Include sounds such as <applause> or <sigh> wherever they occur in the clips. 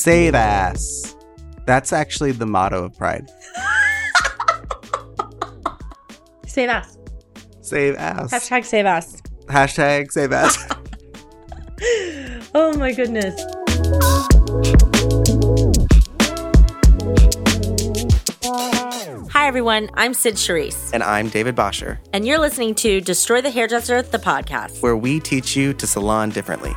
Save ass. That's actually the motto of Pride. Save ass. Save ass. Hashtag save ass. Hashtag save ass. <laughs> <laughs> Oh my goodness. Hi everyone, I'm Sid Charisse, and I'm David Bosher, and you're listening to Destroy the Hairdresser, the podcast. where we teach you to salon differently.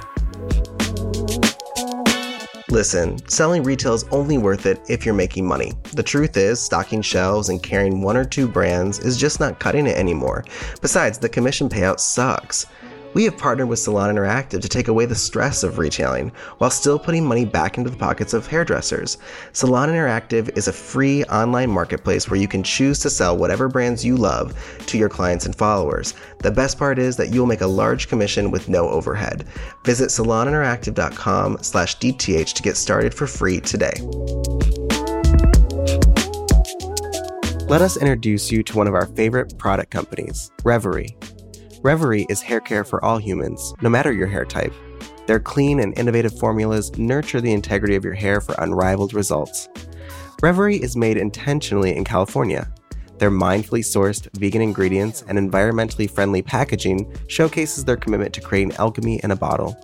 Listen, selling retail is only worth it if you're making money. The truth is, stocking shelves and carrying one or two brands is just not cutting it anymore. Besides, the commission payout sucks. We have partnered with Salon Interactive to take away the stress of retailing while still putting money back into the pockets of hairdressers. Salon Interactive is a free online marketplace where you can choose to sell whatever brands you love to your clients and followers. The best part is that you'll make a large commission with no overhead. Visit saloninteractive.com/dth to get started for free today. Let us introduce you to one of our favorite product companies, Reverie. Reverie is hair care for all humans, no matter your hair type. Their clean and innovative formulas nurture the integrity of your hair for unrivaled results. Reverie is made intentionally in California. Their mindfully sourced vegan ingredients and environmentally friendly packaging showcases their commitment to creating alchemy in a bottle.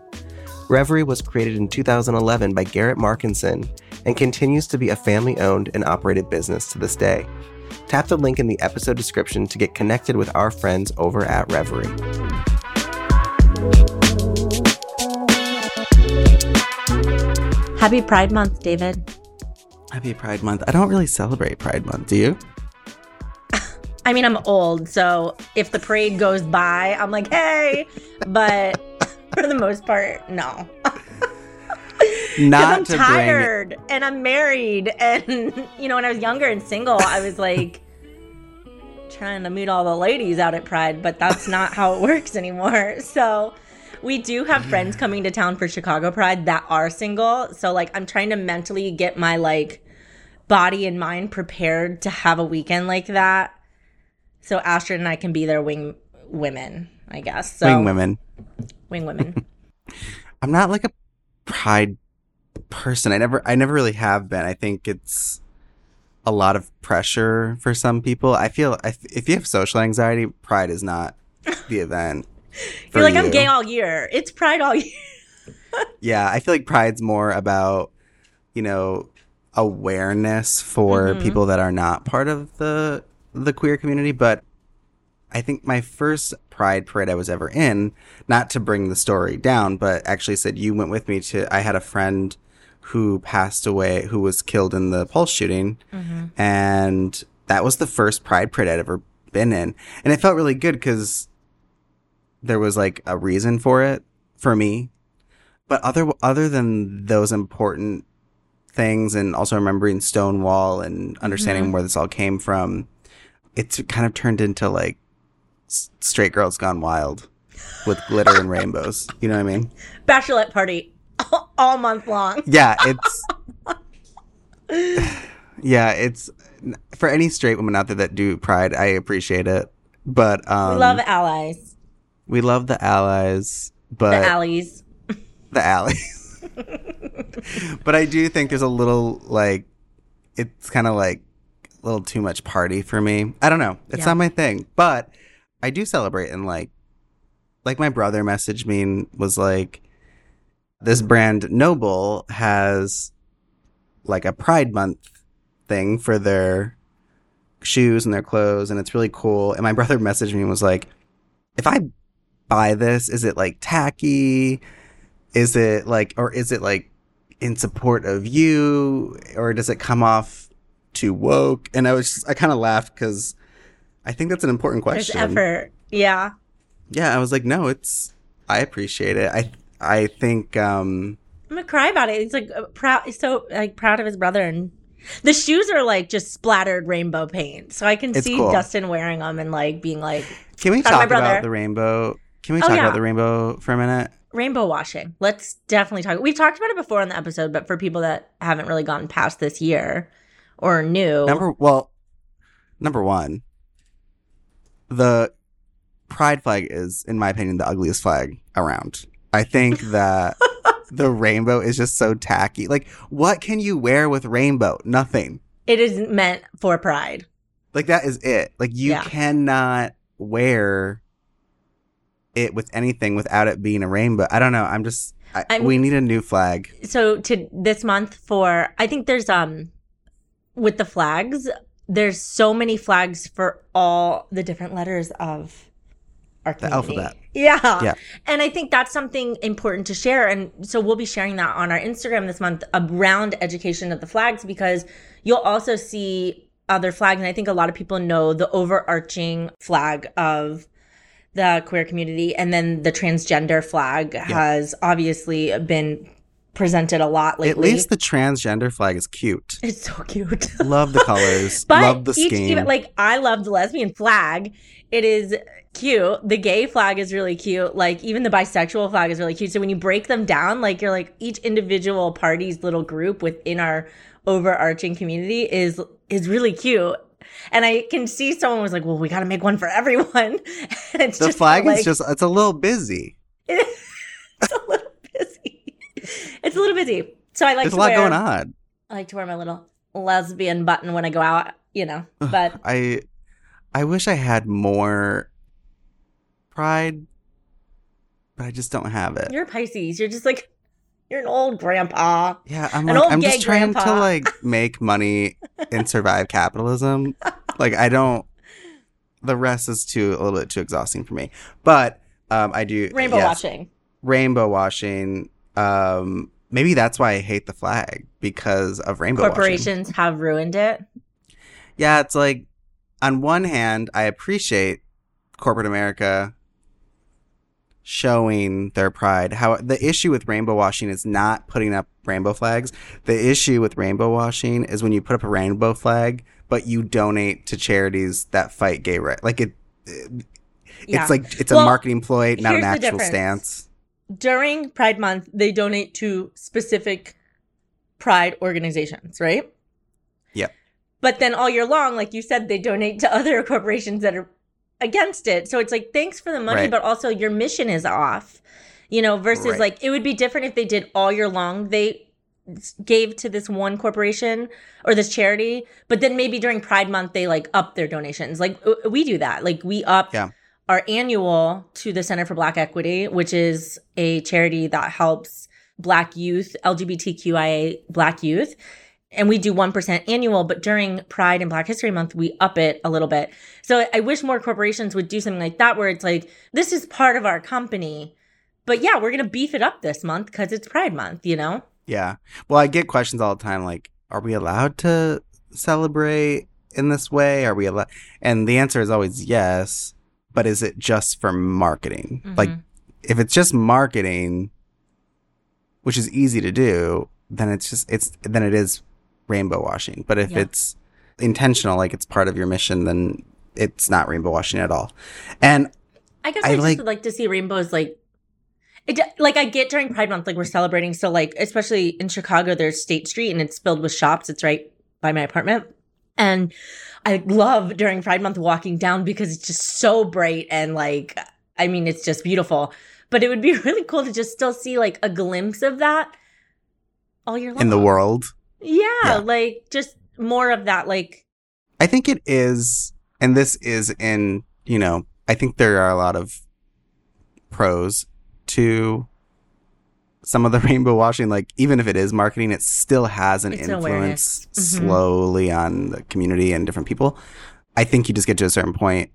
Reverie was created in 2011 by Garrett Markinson and continues to be a family owned and operated business to this day. Tap the link in the episode description to get connected with our friends over at Reverie. Happy Pride Month, David. Happy Pride Month. I don't really celebrate Pride Month, do you? <laughs> I mean, I'm old, so if the parade goes by, I'm like, hey, but <laughs> for the most part, no. <laughs> Not I'm tired and I'm married. And, <laughs> you know, when I was younger and single, I was like trying to meet all the ladies out at Pride, but that's not how it works anymore. <laughs> So we do have friends <sighs> coming to town for Chicago Pride that are single. So, like, I'm trying to mentally get my, like, body and mind prepared to have a weekend like that. So Astrid and I can be their wing women, I guess. So, wing women. Wing women. <laughs> I'm not like a Pride person. I never, I never really have been. I think it's a lot of pressure for some people. I feel if if you have social anxiety, Pride is not the <laughs> event. You're like, I'm gay all year. It's Pride all <laughs> year. Yeah, I feel like Pride's more about, you know, awareness for Mhm. people that are not part of the the queer community, but I think my first Pride parade I was ever in, not to bring the story down, but actually said you went with me to I had a friend who passed away who was killed in the pulse shooting mm-hmm. and that was the first pride parade I'd ever been in. And it felt really good cuz there was like a reason for it for me but other other than those important things and also remembering Stonewall and understanding mm-hmm. where this all came from, it's kind of turned into like straight girls gone wild with glitter and rainbows. You know what I mean? <laughs> Bachelorette party <laughs> all month long. <laughs> Yeah, it's yeah, it's for any straight women out there that do pride, I appreciate it. But um, We love allies. we love the allies, but The alleys. <laughs> the alley. but I do think there's a little like it's kind of like a little too much party for me. I don't know. It's Yeah. not my thing, but I do celebrate and like like my brother messaged me and was like this brand NOBULL has like a Pride month thing for their shoes and their clothes and it's really cool. And my brother <laughs> messaged me and was like if I buy this, is it like tacky? Is it like, or is it like in support of you, or does it come off too woke? And I was, just, I kind of laughed because I think that's an important There's question. effort. Yeah. Yeah, I was like, no, it's, I appreciate it. I, I think, um, I'm gonna cry about it. He's like uh, proud. He's so like proud of his brother, and the shoes are like just splattered rainbow paint. So I can It's see cool. Dustin wearing them and like being like can we Proud of my talk brother. about the rainbow? Can we Oh, talk yeah. about the rainbow for a minute? rainbow washing. Let's definitely talk. We've talked about it before on the episode, but for people that haven't really gotten past this year or new, Number well, number one, the pride flag is, in my opinion, the ugliest flag around. I think that the rainbow is just so tacky. Like, what can you wear with rainbow? Nothing. It is meant for pride. Like that is it. Like you Yeah. cannot wear it with anything without it being a rainbow. I don't know. I'm just. I, we need a new flag. so to this month for I think there's um with the flags there's so many flags for all the different letters of our The alphabet. Yeah. Yeah. And I think that's something important to share and so we'll be sharing that on our Instagram this month around education of the flags because you'll also see other flags and I think a lot of people know the overarching flag of the queer community and then the transgender flag has obviously been presented a lot lately. At least the transgender flag is cute. it's so cute. Love the <laughs> colors. but love the each, scheme. even, like I love the lesbian flag. It is cute. The gay flag is really cute. Like even the bisexual flag is really cute. So when you break them down, like you're like each individual party's little group within our overarching community is is really cute. And I can see someone was like, "Well, we got to make one for everyone." <laughs> And it's the just flag like, is just. It's a little busy. <laughs> it's a little busy. It's a little busy. So I like There's to a lot wear, going on. I like to wear my little lesbian button when I go out, you know. But I I wish I had more pride, but I just don't have it. you're Pisces. You're just like you're an old grandpa. Yeah, I'm An like I'm just trying grandpa. to like make money and survive capitalism. <laughs> Like I don't the rest is too a little bit too exhausting for me. But um I do Rainbow yes, watching. Rainbow washing. Um maybe that's why I hate the flag because of rainbow washing. Corporations have ruined it. Yeah, it's like on one hand, I appreciate corporate America showing their pride. How the issue with rainbow washing is not putting up rainbow flags. The issue with rainbow washing is when you put up a rainbow flag, but you donate to charities that fight gay rights. Like it, it- Yeah. it's like it's Well, a marketing ploy, not an actual stance. During Pride Month, they donate to specific pride organizations, right? But then all year long, like you said, they donate to other <laughs> corporations that are against it. So it's like, thanks for the money, Right. but also your mission is off. You know, versus Right. like it would be different if they did all year long. They gave to this one corporation or this charity, but then maybe during Pride Month they like up their donations. Like we do that. Like we up Yeah. our annual to the Center for Black Equity, which is a charity that helps Black youth, LGBTQIA Black youth. And we do 1% annual, but during Pride and Black History Month, we up it a little bit. So I wish more corporations would do something like that where it's like, this is part of our company. But yeah, we're going to beef it up this month because it's Pride Month, you know? Yeah. Well, I get questions all the time like, are we allowed to celebrate in this way? Are we allowed? And the answer is always yes. But is it just for marketing? Like, Mhm. if it's just marketing, which is easy to do, then it's just, it's, then it is rainbow washing. But if Yeah. it's intentional, like it's part of your mission, then it's not rainbow washing at all. And I guess I I, just like- would like to see rainbows like it, like I get during Pride Month, like we're celebrating. So like, especially in Chicago, there's State Street and it's filled with shops. It's right by my apartment. And I love during Pride Month walking down because it's just so bright and like, I mean, it's just beautiful. But it would be <laughs> really cool to just still see like a glimpse of that all year long. in the world, Yeah, Yeah. like just more of that. Like, I think it is, and this is in, you know, I think there are a lot of pros to some of the <laughs> rainbow washing. Like, even if it is marketing, it still has an It's influence. Mhm. slowly on the community and different people. I think you just get to a certain point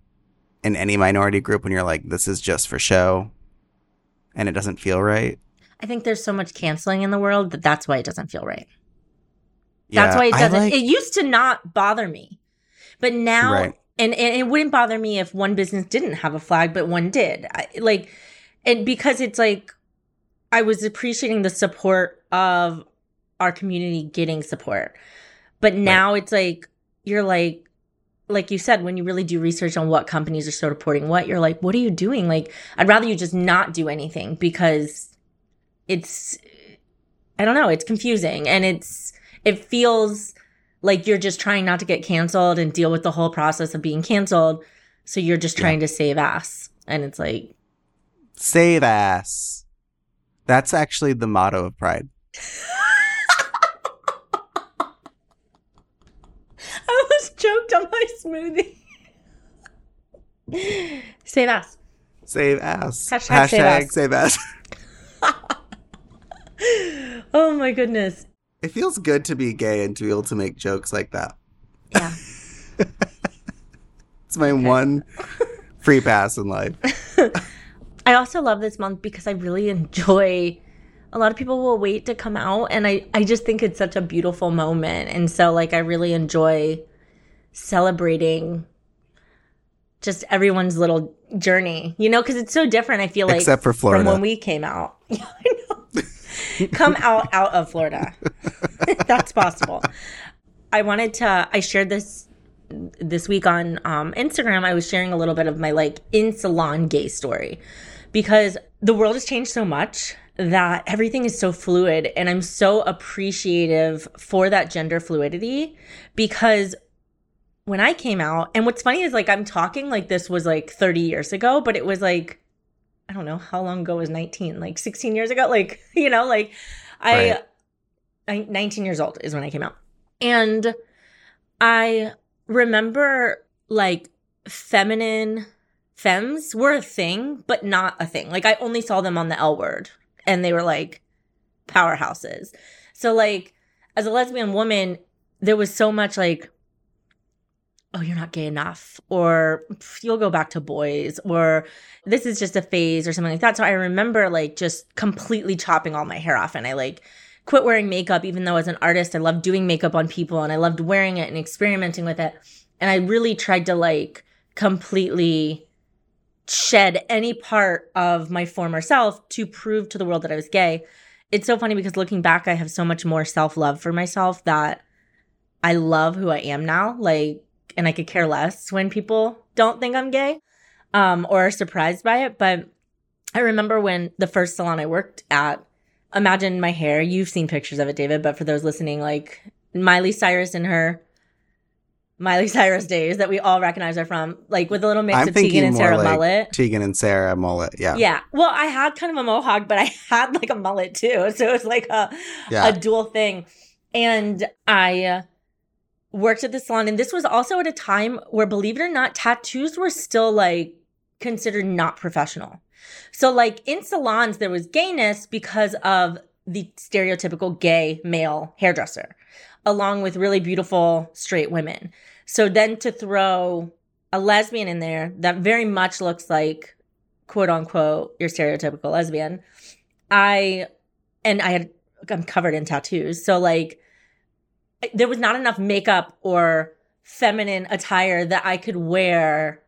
in any minority group when you're like, this is just for show and it doesn't feel right. I think there's so much canceling in the world that that's why it doesn't feel right. That's Yeah, why it doesn't. like- it used to not bother me, but now, Right. and, and it wouldn't bother me if one business didn't have a flag, but one did. I, like, and because it's like, I was appreciating the support of our community getting support, but now it's like you're like, like you said, when you really do research on what companies are supporting what, you're like, what are you doing? Like, I'd rather you just not do anything because it's, I don't know, it's confusing and it's, it feels like you're just trying not to get canceled and deal with the whole process of being canceled. So you're just Yeah. trying to save ass. And it's like, Save ass. That's actually the motto of Pride. <laughs> I almost choked on my smoothie. <laughs> Save ass. Save ass. Hashtag save ass. save ass. <laughs> Oh my goodness. It feels good to be gay and to be able to make jokes like that. Yeah. <laughs> It's my one free pass in life. <laughs> I also love this month because I really enjoy a lot of people will wait to come out and I, I just think it's such a beautiful moment. And so like I really enjoy celebrating just everyone's little journey, you know, because it's so different. I feel like Except for Florida. from when we came out. <laughs> Yeah, I know. <laughs> come out out of Florida. <laughs> That's possible. I wanted to. I shared this this week on um, Instagram. I was sharing a little bit of my like in salon gay story because the world has changed so much that everything is so fluid and I'm so appreciative for that gender fluidity because when I came out and what's funny is like I'm talking like this was like 30 years ago but it was like I don't know how long ago was 19 like 16 years ago like <laughs> you know like I Right. I 19 years old is when I came out and I remember like feminine femmes were a thing, but not a thing. Like I only saw them on the L word and they were like powerhouses. So like as a lesbian woman, there was so much like, oh, you're not gay enough, or you'll go back to boys, or this is just a phase or something like that. So I remember like just completely chopping all my hair off and I like quit wearing makeup, even though as an artist, I loved doing makeup on people and I loved wearing it and experimenting with it. And I really tried to like completely shed any part of my former self to prove to the world that I was gay. It's so funny because looking back, I have so much more self love for myself that I love who I am now. Like, and I could care less when people don't think I'm gay um, or are surprised by it. But I remember when the first salon I worked at, imagine my hair. You've seen pictures of it, David, but for those listening, like Miley Cyrus in her Miley Cyrus days that we all recognize her from, like with a little mix I'm of Tegan and Sara like mullet. Tegan and Sara mullet. Yeah. Yeah. Well, I had kind of a mohawk, but I <laughs> had like a mullet too. So it was like a, Yeah. a dual thing. And I uh, worked at the salon. And this was also at a time where, believe it or not, tattoos were still like considered not professional. So, like in salons, there was gayness because of the stereotypical gay male hairdresser, along with really beautiful straight women. So, then to throw a lesbian in there that very much looks like quote unquote your stereotypical lesbian, I, and I had, I'm covered in tattoos. So, like, there was not enough makeup or feminine attire that I could wear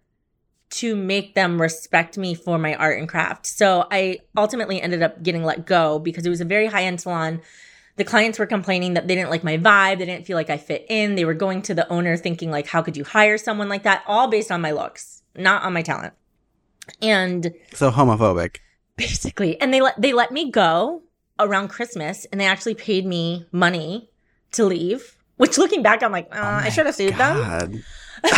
to make them respect me for my art and craft. So I ultimately ended up getting let go because it was a very high end salon. The clients were complaining that they didn't like my vibe. They didn't feel like I fit in. They were going to the owner thinking like, how could you hire someone like that? All based on my looks, not on my talent. And So homophobic. basically, and they let, they let me go around Christmas and they actually paid me money to leave, which looking back, I'm like, uh, I should have sued them. <laughs>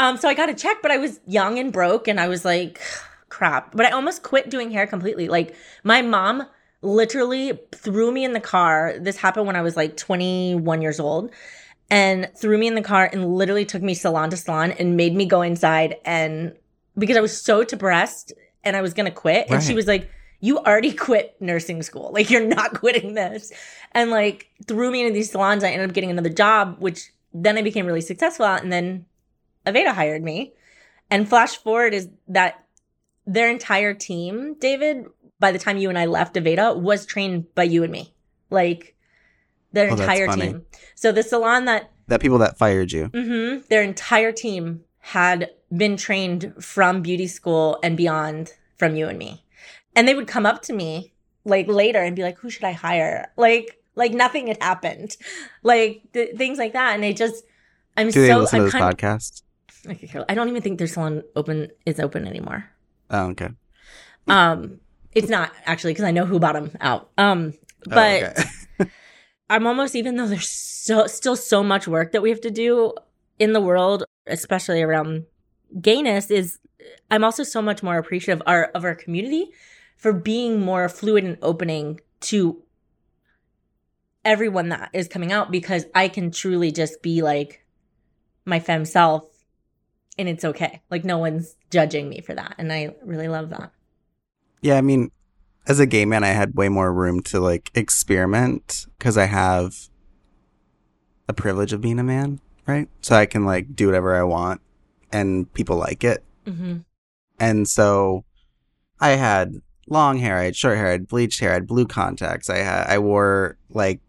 Um, so I got a check, but I was young and broke, and I was like, crap. But I almost quit doing hair completely. Like my mom literally threw me in the car. This happened when I was like 21 years old, and threw me in the car and literally took me salon to salon and made me go inside and because I was so depressed and I was gonna quit, and she was like. You already <laughs> quit nursing school. Like you're not <laughs> quitting this. And like threw me into these salons. I ended up getting another job, which then I became really successful at. And then Aveda hired me. And flash forward is that their entire team, David, by the time you and I left Aveda, was trained by you and me. Like their Oh, entire team. So the salon that That people that fired you. hmm their entire team had been trained from beauty school and beyond from you and me. And they would come up to me like later and be like, who should I hire? Like, like nothing had happened. Like th- things like that. And it just, I'm Do they listen I'm to this kind podcast? of, okay, I don't even think their salon open is open anymore. Oh, okay. Um, it's not actually because I know who bought them out. Um, Oh, but okay. <laughs> I'm almost even though there's so still so much work that we have to do in the world, especially around gayness, is I'm also so much more appreciative of our of our community for being more fluid and opening to everyone that is coming out because I can truly just be like my femme self and it's okay. Like no one's judging me for that. And I really love that. Yeah, I mean, as a gay man, I had way more room to like experiment because I have the privilege of being a man, right? So I can like do whatever I want and people like it. Mm-hmm. And so I had long hair, I had short hair, I had bleached hair, I had blue contacts. I had I wore like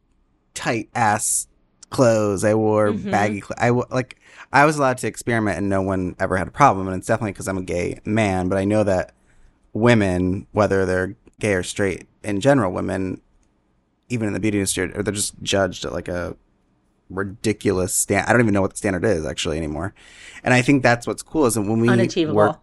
tight ass clothes. I wore Mhm. baggy cl- I w- like I was allowed to experiment and no one ever had a problem and it's definitely cuz I'm a gay man, but I know that women whether they're gay or straight in general women even in the beauty industry they're just judged at like a ridiculous stand I don't even know what the standard is actually anymore. And I think that's what's cool is that when we Unachievable. work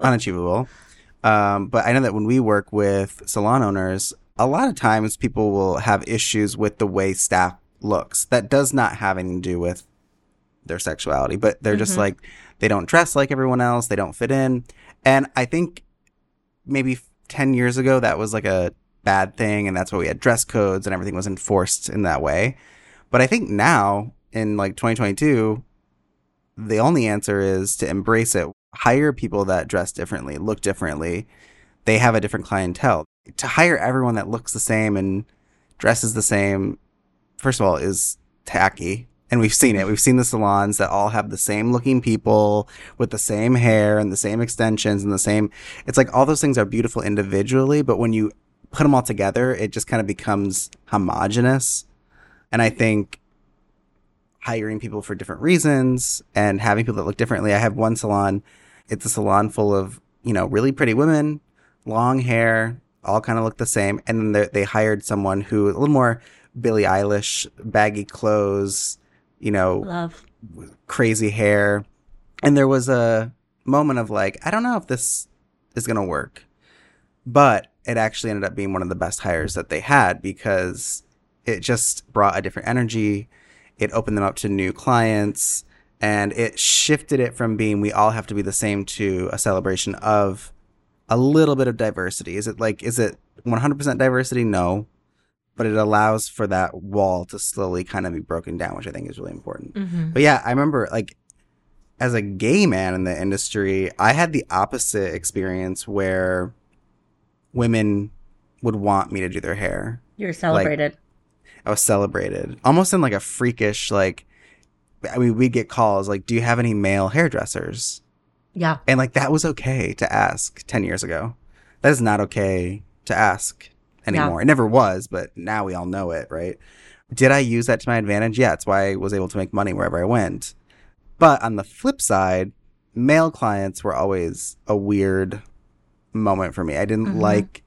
unachievable. <laughs> Um, but I know that when we work with salon owners, a lot of times people will have issues with the way staff looks. That does not have anything to do with their sexuality, but they're just Mhm. like, they don't dress like everyone else. They don't fit in. And I think maybe 10 years ago, that was like a bad thing. And that's why we had dress codes and everything was enforced in that way. But I think now in like 2022, the only answer is to embrace it. Hire people that dress differently, look differently. They have a different clientele. To hire everyone that looks the same and dresses the same, first of all, is tacky. And we've seen it. We've seen the salons that all have the same looking people with the same hair and the same extensions and the same. It's like all those things are beautiful individually, but when you put them all together, it just kind of becomes homogenous. And I think hiring people for different reasons and having people that look differently. I have one salon. It's a salon full of, you know, really pretty women, long hair, all kind of look the same. And then they- hired someone who a little more Billie Eilish, baggy clothes, you know, Love. crazy hair. And there was a moment of like, I don't know if this is going to work. But it actually ended up being one of the best hires that they had because it just brought a different energy. It opened them up to new clients and it shifted it from being we all have to be the same to a celebration of a little bit of diversity. Is it like, is it 100% diversity? No. But it allows for that wall to slowly kind of be broken down, which I think is really important. Mm-hmm. But yeah, I remember like as a gay man in the industry, I had the opposite experience where women would want me to do their hair. You're celebrated. I was celebrated almost in like a freakish like I mean we get calls like do you have any male hairdressers? yeah. And like that was okay to ask 10 years ago. That is not okay to ask anymore. It never was, but now we all know it, right? Did I use that to my advantage? Yeah, it's why I was able to make money wherever I went. But on the flip side, male clients were always a weird moment for me. I didn't Mhm. like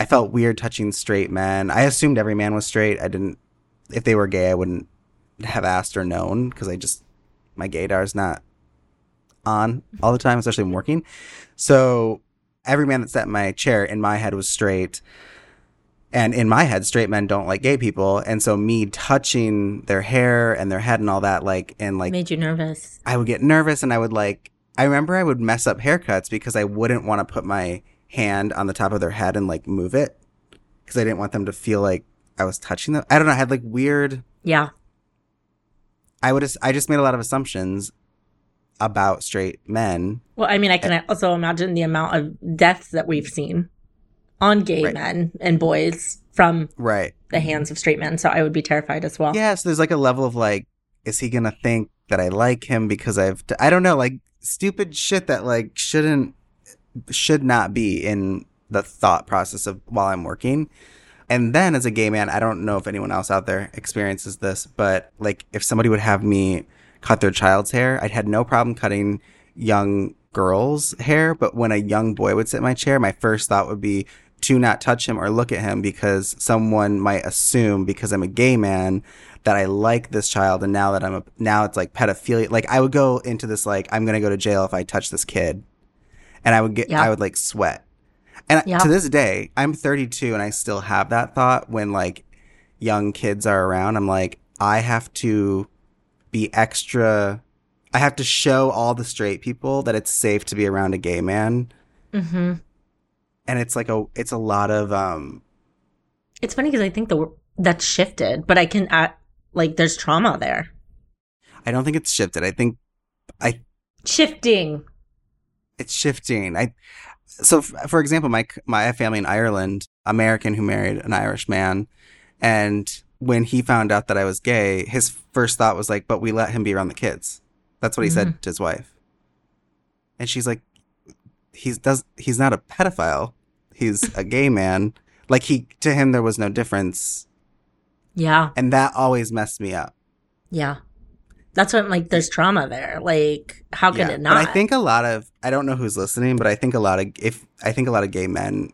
I felt weird touching straight men. I assumed every man was straight. I didn't if they were gay, I wouldn't have asked or known because I just my gaydar is not on all the time, especially when working. So every man that sat in my chair in my head was straight. And in my head, straight men don't like gay people. And so me touching their hair and their head and all that, like, and like, Made you nervous. I would get nervous and I would like, I remember I would mess up haircuts because I wouldn't want to put my hand on the top of their head and like move it because I didn't want them to feel like I was touching them. I don't know. I had like weird, Yeah. I would, I just made a lot of assumptions about straight men. Well, I mean, I can also imagine the amount of deaths that we've seen on gay Right. men and boys from Right. the hands of straight men. So I would be terrified as well. Yeah, so there's like a level of like, is he gonna think that I like him because I've I don't know, like stupid shit that like shouldn't should not be in the thought process of while I'm working. And then as a gay man, I don't know if anyone else out there experiences this, but like if somebody would have me cut their child's hair, I'd had no problem cutting young girls' hair, but when a young boy would sit in my chair, my first thought would be to not touch him or look at him because someone might assume because I'm a gay man that I like this child and now that I'm a now it's like pedophilia like I would go into this like I'm going to go to jail if I touch this kid. And I would get Yeah. I would like sweat. And Yeah. to this day, I'm 32 and I still have that thought when like young kids are around. I'm like I have to be extra I have to show all the straight people that it's safe to be around a gay man Mm-hmm. and it's like a it's a lot of um It's funny because I think the that's shifted, but I can add like there's trauma there. I don't think it's shifted. I think I Shifting. it's shifting. I so f- for example, my my family in Ireland, American who married an Irish man, and when he found out that I was gay, his first thought was like, "But we let him be around the kids." That's what he said mm-hmm. to his wife, and she's like, "He's does he's not a pedophile. He's <laughs> a gay man. Like he to him there was no difference, Yeah. and that always messed me up." Yeah. That's what I'm like there's trauma there. Like how could it not? But I think a lot of I don't know who's listening, but I think a lot of if I think a lot of gay men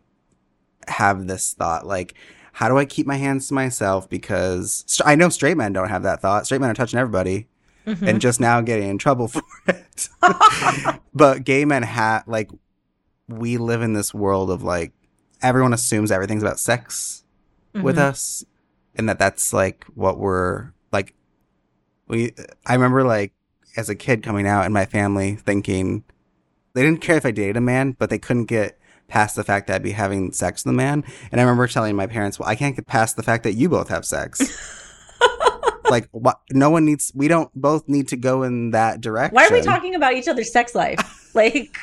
have this thought like how do I keep my hands to myself because st- I know straight men don't have that thought. Straight men are touching everybody Mhm. and just now getting in trouble <laughs> for it. <laughs> but gay men have like we live in this world of like everyone assumes everything's about sex with Mhm. us and that that's like what we're we i remember like as a kid coming out in my family thinking they didn't care if i dated a man but they couldn't get past the fact that i'd be having sex with a man. And i remember telling my parents well i can't get past the fact that you both have sex. <laughs> Like what no one needs we don't both need to go in that direction. Why are we talking about each other's sex life? <laughs> Like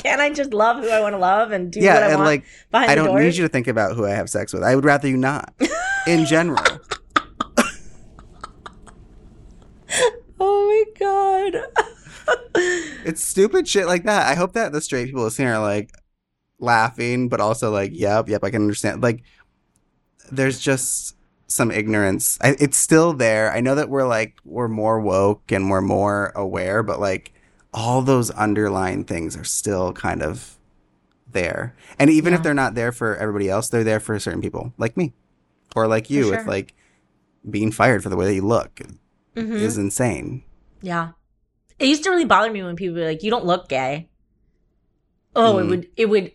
can't I just love who I want to love and do what I and want like behind i don't doors? need you to think about who i have sex with. I would rather you not. In general <laughs> Oh my god. <laughs> It's stupid shit like that. I hope that the straight people listening are like laughing, but also like, yep, yep, I can understand. Like, there's just some ignorance. I, it's still there. I know that we're like, we're more woke and we're more aware, but like, all those underlying things are still kind of there. And even if they're not there for everybody else, they're there for certain people, like me or like you, sure. with like being fired for the way that you look Mhm. is insane. Yeah. It used to really bother me when people were like, "You don't look gay." Oh, it Mm. would it would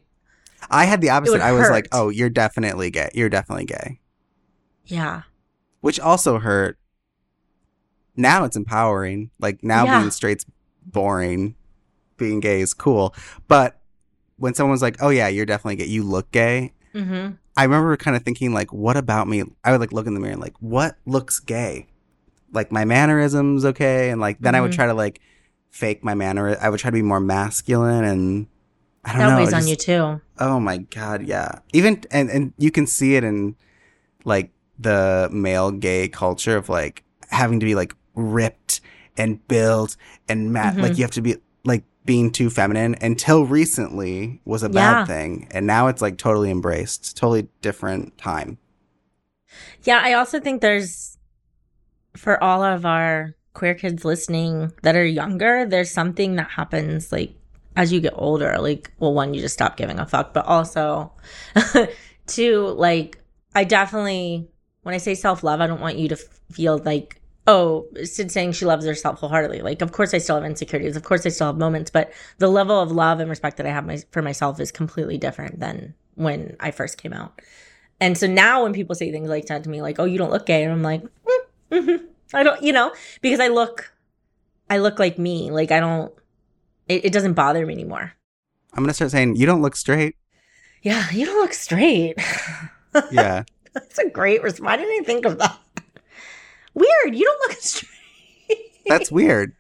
I had the opposite. I was like, oh, you're definitely gay. You're definitely gay. yeah. which also hurt. Now it's empowering. Like now Yeah. being straight's boring. Being gay is cool. But when someone was like, "Oh yeah, you're definitely gay. You look gay." Mhm. I remember kind of thinking like, "What about me?" I would like look in the mirror and like, "What looks gay?" Like my mannerisms okay, and like then I would Mhm. try to like fake my manner. I would try to be more masculine and I don't That know. weighs it on just- you too. Oh my god, yeah. Even and and you can see it in like the male gay culture of like having to be like ripped and built and mat Mhm. like you have to be like being too feminine until recently was a Yeah. bad thing and now it's like totally embraced. Totally different time. Yeah, I also think there's for all of our queer kids listening that are younger, there's something that happens like as you get older, like well one you just stop giving a fuck, but also <laughs> two like I definitely when I say self-love, I don't want you to feel like oh, Sid saying she loves herself wholeheartedly. Like, of course, I still have insecurities. Of course, I still have moments, but the level of love and respect that I have my, for myself is completely different than when I first came out. And so now when people say things like that to me, like, "Oh, you don't look gay," and I'm like, mm, <laughs> mhm. I don't, you know, because I look, I look like me. Like I don't, it, it doesn't bother me anymore. I'm gonna start saying you don't look straight. Yeah, <laughs> you don't look straight. <laughs> Yeah. That's a great response. Why didn't I think of that? Weird. You don't look straight. That's weird.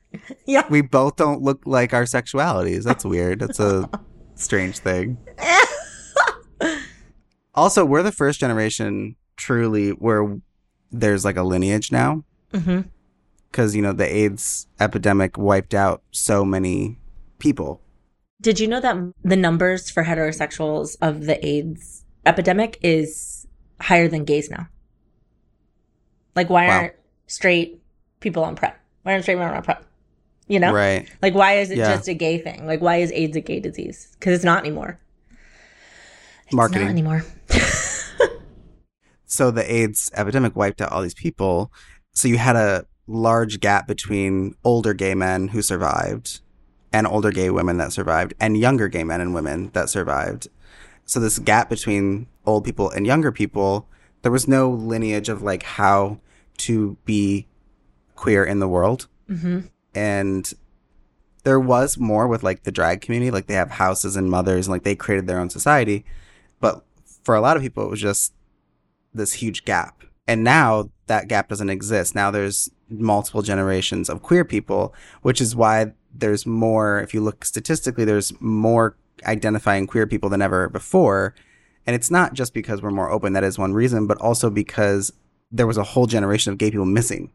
yeah. We both don't look like our sexualities. That's weird. That's a strange thing. Also, we're the first generation truly where there's like a lineage now hmm because you know the AIDS epidemic wiped out so many people. Did you know that the numbers for heterosexuals of the AIDS epidemic is higher than gays now? Like, why Wow. aren't straight people on PrEP? Why aren't straight men on PrEP? You know? Right. Like, why is it Yeah. just a gay thing? Like, why is AIDS a gay disease? Because it's not anymore. It's Marketing. not anymore. <laughs> So the AIDS epidemic wiped out all these people. So you had a large gap between older gay men who survived and older gay women that survived and younger gay men and women that survived. So this gap between old people and younger people, there was no lineage of like how to be queer in the world. hmm and there was more with like the drag community, like they have houses and mothers and like they created their own society. But for a lot of people, it was just this huge gap. And now that gap doesn't exist. Now there's multiple generations of queer people, which is why there's more, if you look statistically, there's more identifying queer people than ever before. And it's not just because we're more open, that is one reason, but also because there was a whole generation of gay people missing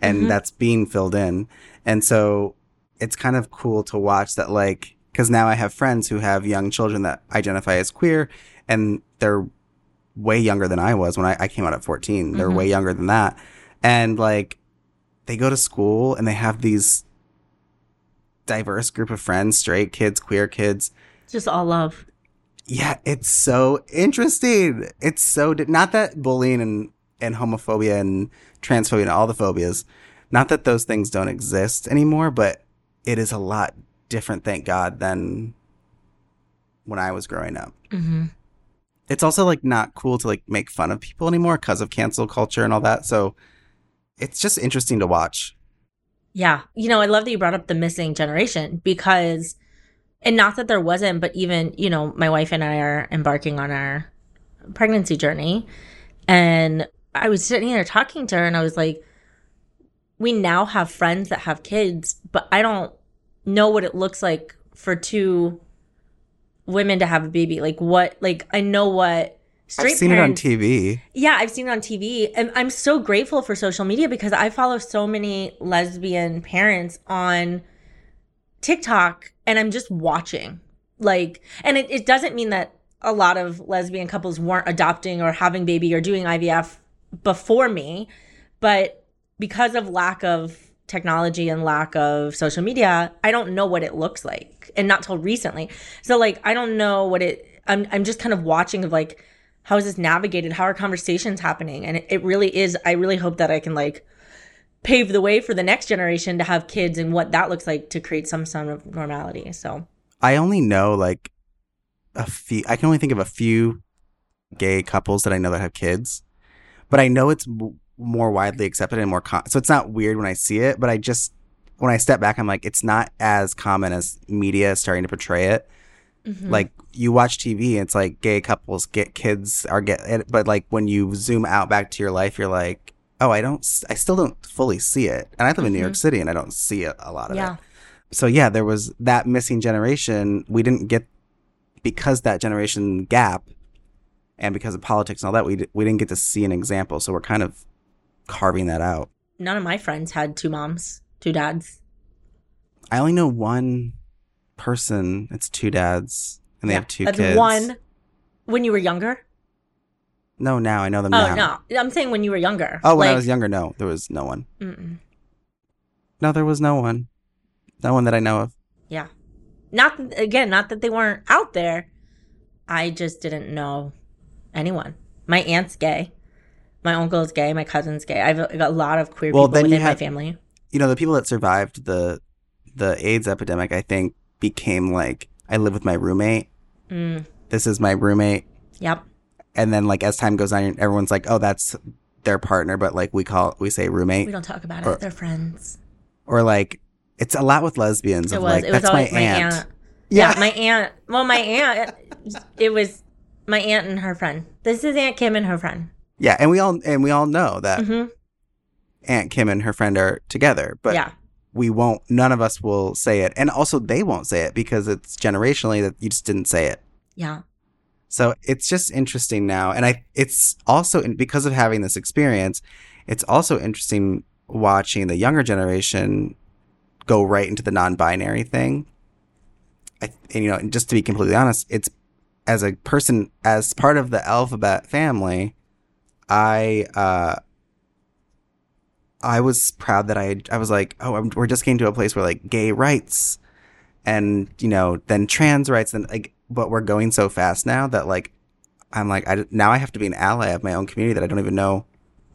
and Mhm. that's being filled in. And so it's kind of cool to watch that, like, because now I have friends who have young children that identify as queer and they're way younger than I was when I, I came out at 14. They're Mhm. way younger than that. And like, they go to school and they have these diverse group of friends, straight kids, queer kids. Just all love. Yeah, it's so interesting. It's so not that bullying and and homophobia and transphobia and all the phobias, not that those things don't exist anymore, but it is a lot different, thank God, than when I was growing up. hmm It's also like not cool to like make fun of people anymore because of cancel culture and all that. So it's just interesting to watch. Yeah. You know, I love that you brought up the missing generation because, and not that there wasn't, but even, you know, my wife and I are embarking on our pregnancy journey. And I was sitting there talking to her and I was like, we now have friends that have kids, but I don't know what it looks like for two women to have a baby. Like, what, like, I know what straight I've seen parents, it on TV. yeah, I've seen it on TV. And I'm so grateful for social media because I follow so many lesbian parents on TikTok and I'm just watching. Like, and it, it doesn't mean that a lot of lesbian couples weren't adopting or having baby or doing IVF before me, but because of lack of technology and lack of social media, I don't know what it looks like. And not till recently. So like I don't know what it I'm I'm just kind of watching of like how is this navigated? How are conversations happening? And it, it really is I really hope that I can like pave the way for the next generation to have kids and what that looks like to create some sort of normality. So I only know like a few. I can only think of a few gay couples that I know that have kids, but I know it's more widely accepted and more. Com- so it's not weird when I see it, but I just when I step back, I'm like, it's not as common as media is starting to portray it. mhm. Like you watch TV, and it's like gay couples get kids are get, but like when you zoom out back to your life, you're like, oh, I don't, I still don't fully see it. And I live in New. York City, and I don't see it, a lot of it so yeah, there was that missing generation. We didn't get because that generation gap, and because of politics and all that, we we didn't get to see an example. So we're kind of carving that out. None of my friends had two moms, two dads. I only know one person. It's two dads, and they Yeah, have two That's kids. one when you were younger. No, now I know them Oh now. no, I'm saying when you were younger. Oh, when I was younger, no, there was no one. mm-mm. No, there was no one. No one that I know of. Yeah. Not again, not that they weren't out there. I just didn't know anyone. My aunt's gay. My uncle's gay. My cousin's gay. I've got a lot of queer Well, people within my family. You know, the people that survived the the AIDS epidemic, I think, became like I live with my roommate. Mm, This is my roommate. yep. and then like as time goes on everyone's like oh that's their partner but like we call we say roommate. We don't talk about Or- it. They're friends. or like it's a lot with lesbians It was. like it was that's my my aunt, aunt. Yeah. my aunt. Well, my aunt. It was my aunt and her friend. This is Aunt Kim and her friend. Yeah and we all and we all know that hmm aunt kim and her friend are together but yeah. we won't none of us will say it and also they won't say it because it's generationally that you just didn't say it Yeah. so it's just interesting now and i it's also in, because of having this experience it's also interesting watching the younger generation go right into the non-binary thing I, and you know and just to be completely honest it's as a person as part of the alphabet family i uh i was proud that i i was like oh I'm, we're just getting to a place where like gay rights and you know then trans rights and like but we're going so fast now that like i'm like I, now i have to be an ally of my own community that i don't even know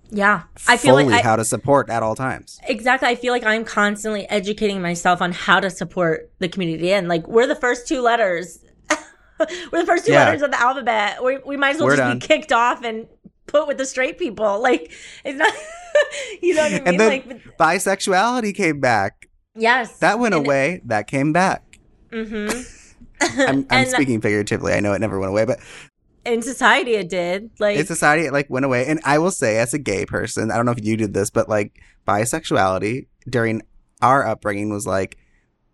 Yeah. I feel like I, how to support at all times Exactly. I feel like I'm constantly educating myself on how to support the community. And like, we're the first two letters. <laughs> we're the first two Yeah. letters of the alphabet. We, we might as well We're just done. be kicked off and put with the straight people. <laughs> Like, it's not, <laughs> you know what I mean? And then like, bisexuality came back Yes. That went And- away. That came back. Mm-hmm. <laughs> I'm, I'm speaking figuratively. I know it never went away, but In society, it did. Like, in society, it like went away. And I will say, as a gay person, I don't know if you did this, but like bisexuality during our upbringing was like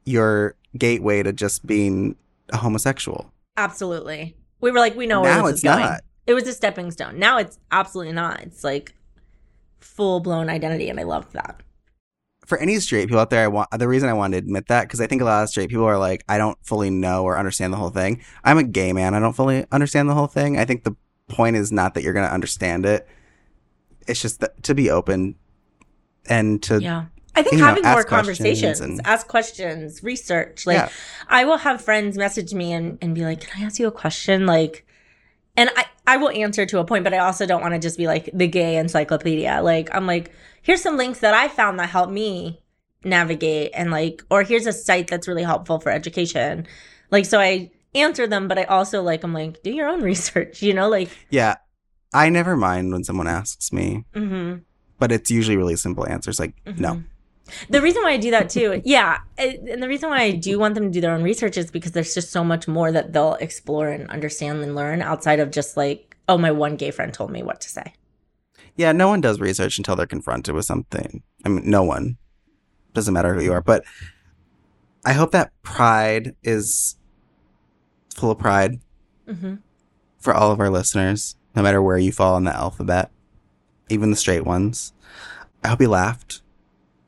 your gateway to just being a homosexual. absolutely. We were like, we know where now this it's is going. not. It was a stepping stone. Now it's absolutely not. It's like full blown identity, and I love that. For any straight people out there, I want the reason I want to admit that because I think a lot of straight people are like, I don't fully know or understand the whole thing. I'm a gay man. I don't fully understand the whole thing. I think the point is not that you're going to understand it. It's just that, to be open and to Yeah. I think you know, having more conversations, and- ask questions, research. Like, Yeah. I will have friends message me and, and be like, Can I ask you a question? Like, and I, I will answer to a point, but I also don't want to just be like the gay encyclopedia. Like, I'm like, here's some links that I found that help me navigate, and like, or here's a site that's really helpful for education. Like, so I answer them, but I also like, I'm like, do your own <laughs> research, you know? Like, Yeah. I never mind when someone asks me, mm-hmm. but it's usually really simple answers like, no. The reason why I do that too, yeah, and the reason why I do want them to do their own research is because there's just so much more that they'll explore and understand and learn outside of just like, oh, my one gay friend told me what to say. Yeah, no one does research until they're confronted with something. I mean, no one. Doesn't matter who you are. But I hope that pride is full of pride hmm for all of our listeners, no matter where you fall in the alphabet, even the straight ones. I hope you laughed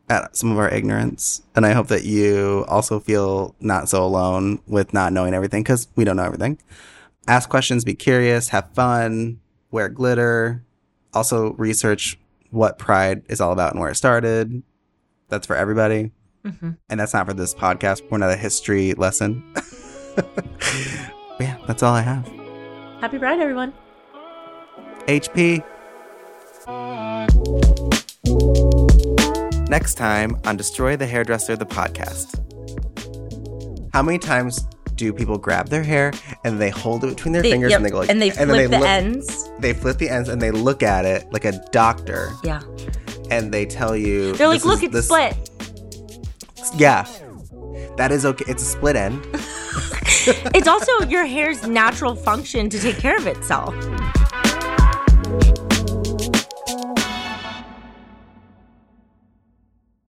at some of our ignorance. And I hope that you also feel not so alone with not knowing everything because we don't know everything. Ask questions, be curious, have fun, wear glitter. Also, research what pride is all about and where it started. That's for everybody. hmm And that's not for this podcast. We're not a history lesson. <laughs> yeah, that's all I have. Happy Pride, everyone. HP. Next time on Destroy the Hairdresser, the podcast. How many times do people grab their hair and they hold it between their They, fingers yep, and they go like, and they flip the look- ends. They flip the ends and they look at it like a doctor Yeah. and they tell you. They're like, look, is- it's this- split. Yeah. That is okay. It's a split end. <laughs> it's also your hair's natural function to take care of itself.